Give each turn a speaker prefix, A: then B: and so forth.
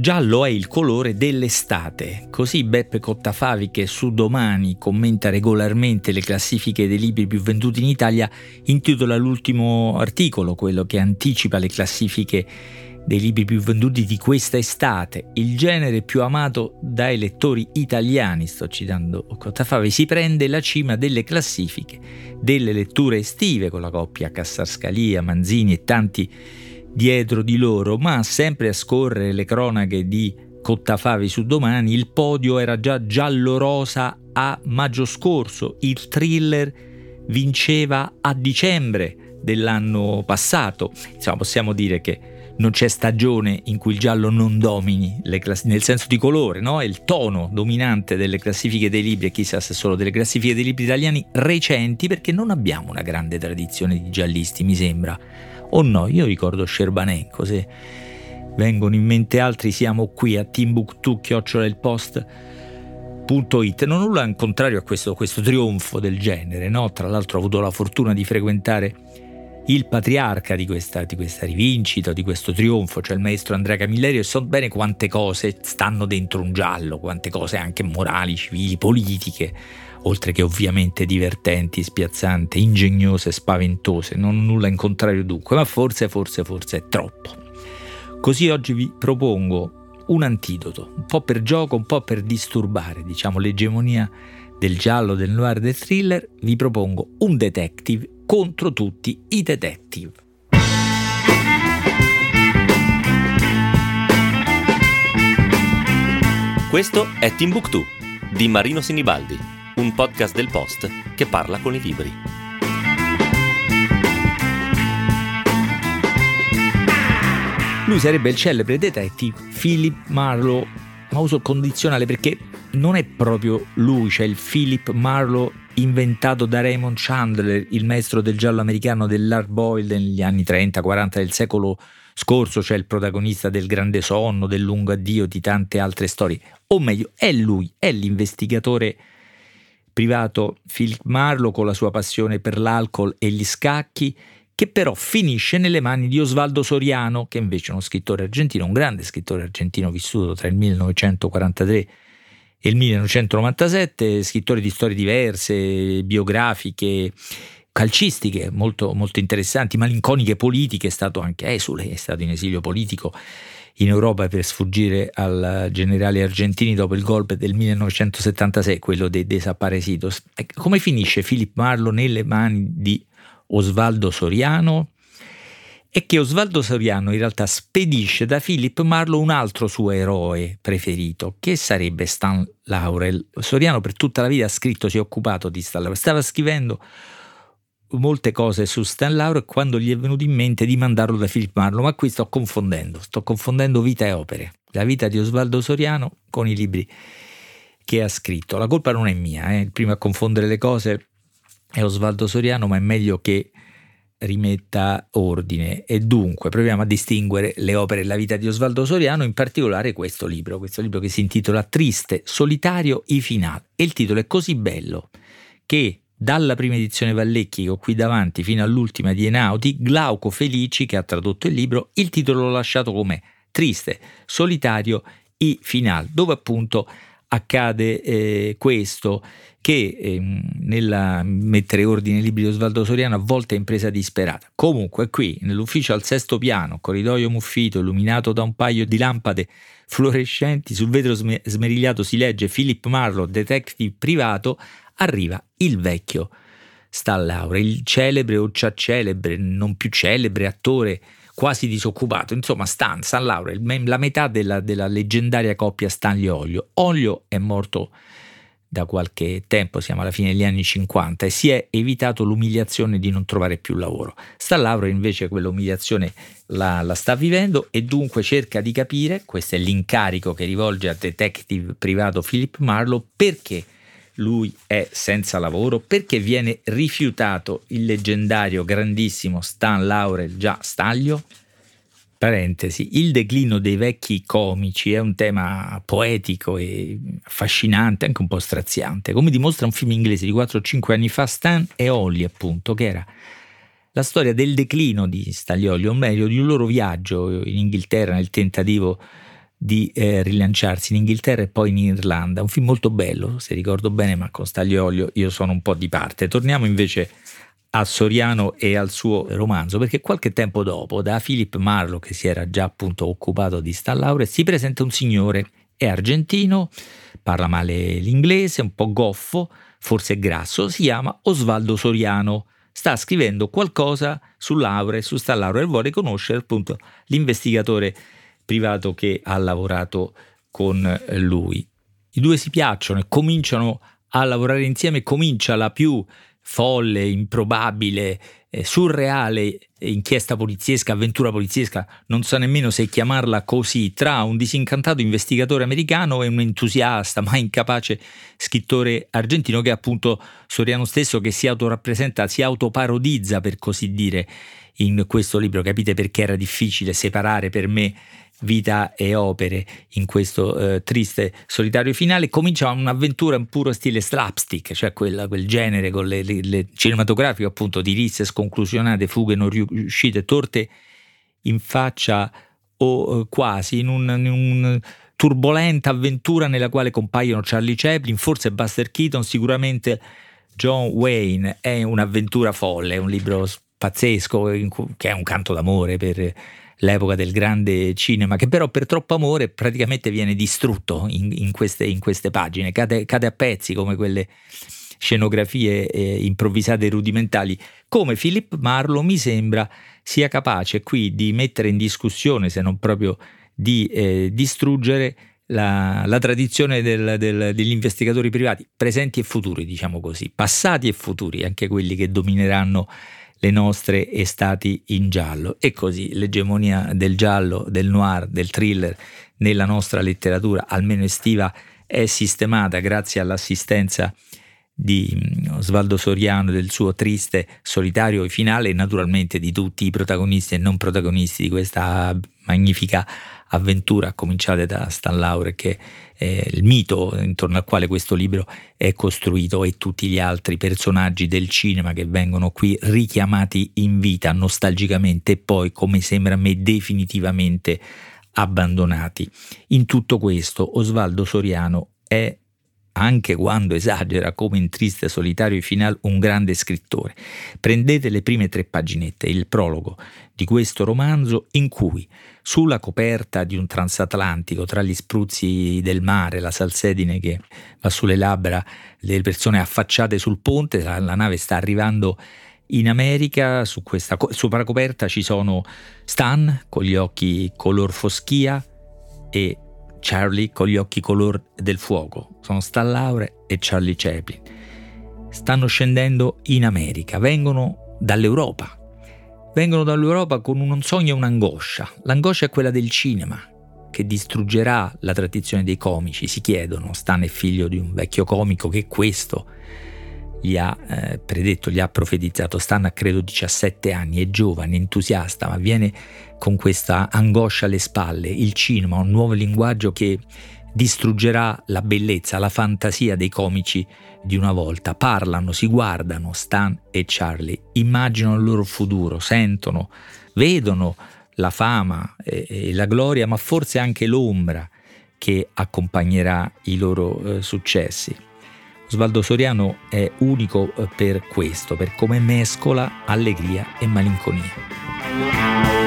A: Giallo è il colore dell'estate, così Beppe Cottafavi, che su Domani commenta regolarmente le classifiche dei libri più venduti in Italia, intitola l'ultimo articolo, quello che anticipa le classifiche dei libri più venduti di questa estate. Il genere più amato dai lettori italiani, sto citando Cottafavi, si prende la cima delle classifiche delle letture estive con la coppia Cassarscalia, Manzini e tanti dietro di loro, ma sempre a scorrere le cronache di Cottafavi su domani, il podio era già giallo-rosa a maggio scorso, il thriller vinceva a dicembre dell'anno passato. Insomma, possiamo dire che non c'è stagione in cui il giallo non domini, class- nel senso di colore, no? è il tono dominante delle classifiche dei libri e chissà se solo delle classifiche dei libri italiani recenti perché non abbiamo una grande tradizione di giallisti, mi sembra o no, io ricordo Scerbanenko, se vengono in mente altri siamo qui a Timbuktu, chiocciola il post. It. Non nulla in contrario a questo, questo trionfo del genere, no? tra l'altro ho avuto la fortuna di frequentare il patriarca di questa, di questa, rivincita, di questo trionfo, cioè il maestro Andrea Camilleri, e so bene quante cose stanno dentro un giallo, quante cose anche morali, civili, politiche oltre che ovviamente divertenti, spiazzanti, ingegnose, spaventose, non ho nulla in contrario dunque, ma forse, forse, forse è troppo. Così oggi vi propongo un antidoto, un po' per gioco, un po' per disturbare, diciamo, l'egemonia del giallo, del noir, del thriller, vi propongo un detective contro tutti i detective.
B: Questo è Timbuktu di Marino Sinibaldi un podcast del Post che parla con i libri.
A: Lui sarebbe il celebre detective Philip Marlowe, ma uso il condizionale perché non è proprio lui, cioè il Philip Marlowe inventato da Raymond Chandler, il maestro del giallo americano dell'Hard Boyle negli anni 30-40 del secolo scorso, cioè il protagonista del Grande Sonno, del Lungo Addio, di tante altre storie. O meglio, è lui, è l'investigatore privato Philip Marlowe con la sua passione per l'alcol e gli scacchi, che però finisce nelle mani di Osvaldo Soriano, che invece è uno scrittore argentino, un grande scrittore argentino vissuto tra il 1943 e il 1997, scrittore di storie diverse, biografiche, calcistiche molto, molto interessanti, malinconiche politiche, è stato anche esule, è stato in esilio politico in Europa per sfuggire al generale Argentini dopo il golpe del 1976, quello dei desaparecidos. Come finisce Philip Marlowe nelle mani di Osvaldo Soriano? È che Osvaldo Soriano in realtà spedisce da Philip Marlowe un altro suo eroe preferito, che sarebbe Stan Laurel. Soriano per tutta la vita ha scritto, si è occupato di Stan Laurel, stava scrivendo molte cose su Stan Lauro e quando gli è venuto in mente di mandarlo da Philip Marlowe, ma qui sto confondendo, sto confondendo vita e opere, la vita di Osvaldo Soriano con i libri che ha scritto. La colpa non è mia, eh. il primo a confondere le cose è Osvaldo Soriano, ma è meglio che rimetta ordine. E dunque proviamo a distinguere le opere e la vita di Osvaldo Soriano, in particolare questo libro, questo libro che si intitola Triste, solitario, i finali e il titolo è così bello che dalla prima edizione Vallecchi che ho qui davanti fino all'ultima di Enauti, Glauco Felici che ha tradotto il libro, il titolo l'ho lasciato come Triste, solitario i final, dove appunto accade eh, questo che eh, nel mettere ordine ai libri di Osvaldo Soriano a volte è impresa disperata. Comunque qui nell'ufficio al sesto piano, corridoio muffito, illuminato da un paio di lampade fluorescenti, sul vetro smerigliato si legge Philip Marlowe, detective privato, arriva il vecchio Stan Laura, il celebre o già celebre, non più celebre attore quasi disoccupato, insomma Stan, Stan Laura, la metà della, della leggendaria coppia Stanley Olio. Olio è morto da qualche tempo, siamo alla fine degli anni 50, e si è evitato l'umiliazione di non trovare più lavoro. Stan Laura invece quell'umiliazione la, la, sta vivendo e dunque cerca di capire, questo è l'incarico che rivolge al detective privato Philip Marlowe, perché lui è senza lavoro perché viene rifiutato il leggendario grandissimo Stan Laurel già Staglio? Parentesi, il declino dei vecchi comici è un tema poetico e affascinante, anche un po' straziante, come dimostra un film inglese di 4-5 anni fa, Stan e Ollie appunto, che era la storia del declino di Staglioli, o meglio di un loro viaggio in Inghilterra nel tentativo di eh, rilanciarsi in Inghilterra e poi in Irlanda. Un film molto bello, se ricordo bene, ma con Staglio Olio io sono un po' di parte. Torniamo invece a Soriano e al suo romanzo, perché qualche tempo dopo, da Philip Marlowe, che si era già appunto occupato di Stan Laure, si presenta un signore, è argentino, parla male l'inglese, un po' goffo, forse grasso, si chiama Osvaldo Soriano sta scrivendo qualcosa su Laure, su Stan Laure e vuole conoscere appunto l'investigatore privato che ha lavorato con lui. I due si piacciono e cominciano a lavorare insieme, comincia la più folle, improbabile, eh, surreale inchiesta poliziesca, avventura poliziesca, non so nemmeno se chiamarla così, tra un disincantato investigatore americano e un entusiasta ma incapace scrittore argentino che appunto Soriano stesso che si autorappresenta, si autoparodizza per così dire in questo libro. Capite perché era difficile separare per me vita e opere in questo eh, triste solitario finale, comincia un'avventura in puro stile slapstick, cioè quella, quel genere con le, le, le cinematografiche appunto di risse sconclusionate, fughe non riuscite, torte in faccia o eh, quasi in un, in un turbolenta avventura nella quale compaiono Charlie Chaplin, forse Buster Keaton, sicuramente John Wayne. È un'avventura folle, è un libro pazzesco che è un canto d'amore per l'epoca del grande cinema, che però per troppo amore praticamente viene distrutto in, in, queste, in queste, pagine, cade, cade, a pezzi come quelle scenografie eh, improvvisate e rudimentali, come Philip Marlowe mi sembra sia capace qui di mettere in discussione, se non proprio di eh, distruggere, la, la tradizione del, del, degli investigatori privati, presenti e futuri, diciamo così, passati e futuri, anche quelli che domineranno le nostre estati in giallo. E così l'egemonia del giallo, del noir, del thriller nella nostra letteratura, almeno estiva, è sistemata grazie all'assistenza di mm, Osvaldo Soriano del suo triste solitario finale e naturalmente di tutti i protagonisti e non protagonisti di questa magnifica avventura cominciate da Stan Laure che è il mito intorno al quale questo libro è costruito e tutti gli altri personaggi del cinema che vengono qui richiamati in vita nostalgicamente e poi come sembra a me definitivamente abbandonati. In tutto questo Osvaldo Soriano è anche quando esagera come in Triste Solitario Final, un grande scrittore. Prendete le prime tre paginette, il prologo di questo romanzo in cui sulla coperta di un transatlantico tra gli spruzzi del mare, la salsedine che va sulle labbra delle persone affacciate sul ponte, la, nave sta arrivando in America, su questa coperta ci sono Stan con gli occhi color foschia e Charlie con gli occhi color del fuoco. Sono Stan Laure e Charlie Chaplin. Stanno scendendo in America, vengono dall'Europa. Vengono dall'Europa con un sogno e un'angoscia. L'angoscia è quella del cinema, che distruggerà la tradizione dei comici. Si chiedono, Stan è figlio di un vecchio comico che questo gli ha eh, predetto, gli ha profetizzato. Stan ha credo 17 anni, è giovane, entusiasta, ma viene con questa angoscia alle spalle. Il cinema, un nuovo linguaggio che distruggerà la bellezza, la fantasia dei comici di una volta. Parlano, si guardano, Stan e Charlie, immaginano il loro futuro, sentono, vedono la fama e, e la gloria, ma forse anche l'ombra che accompagnerà i loro eh, successi. Osvaldo Soriano è unico eh, per questo, per come mescola allegria e malinconia.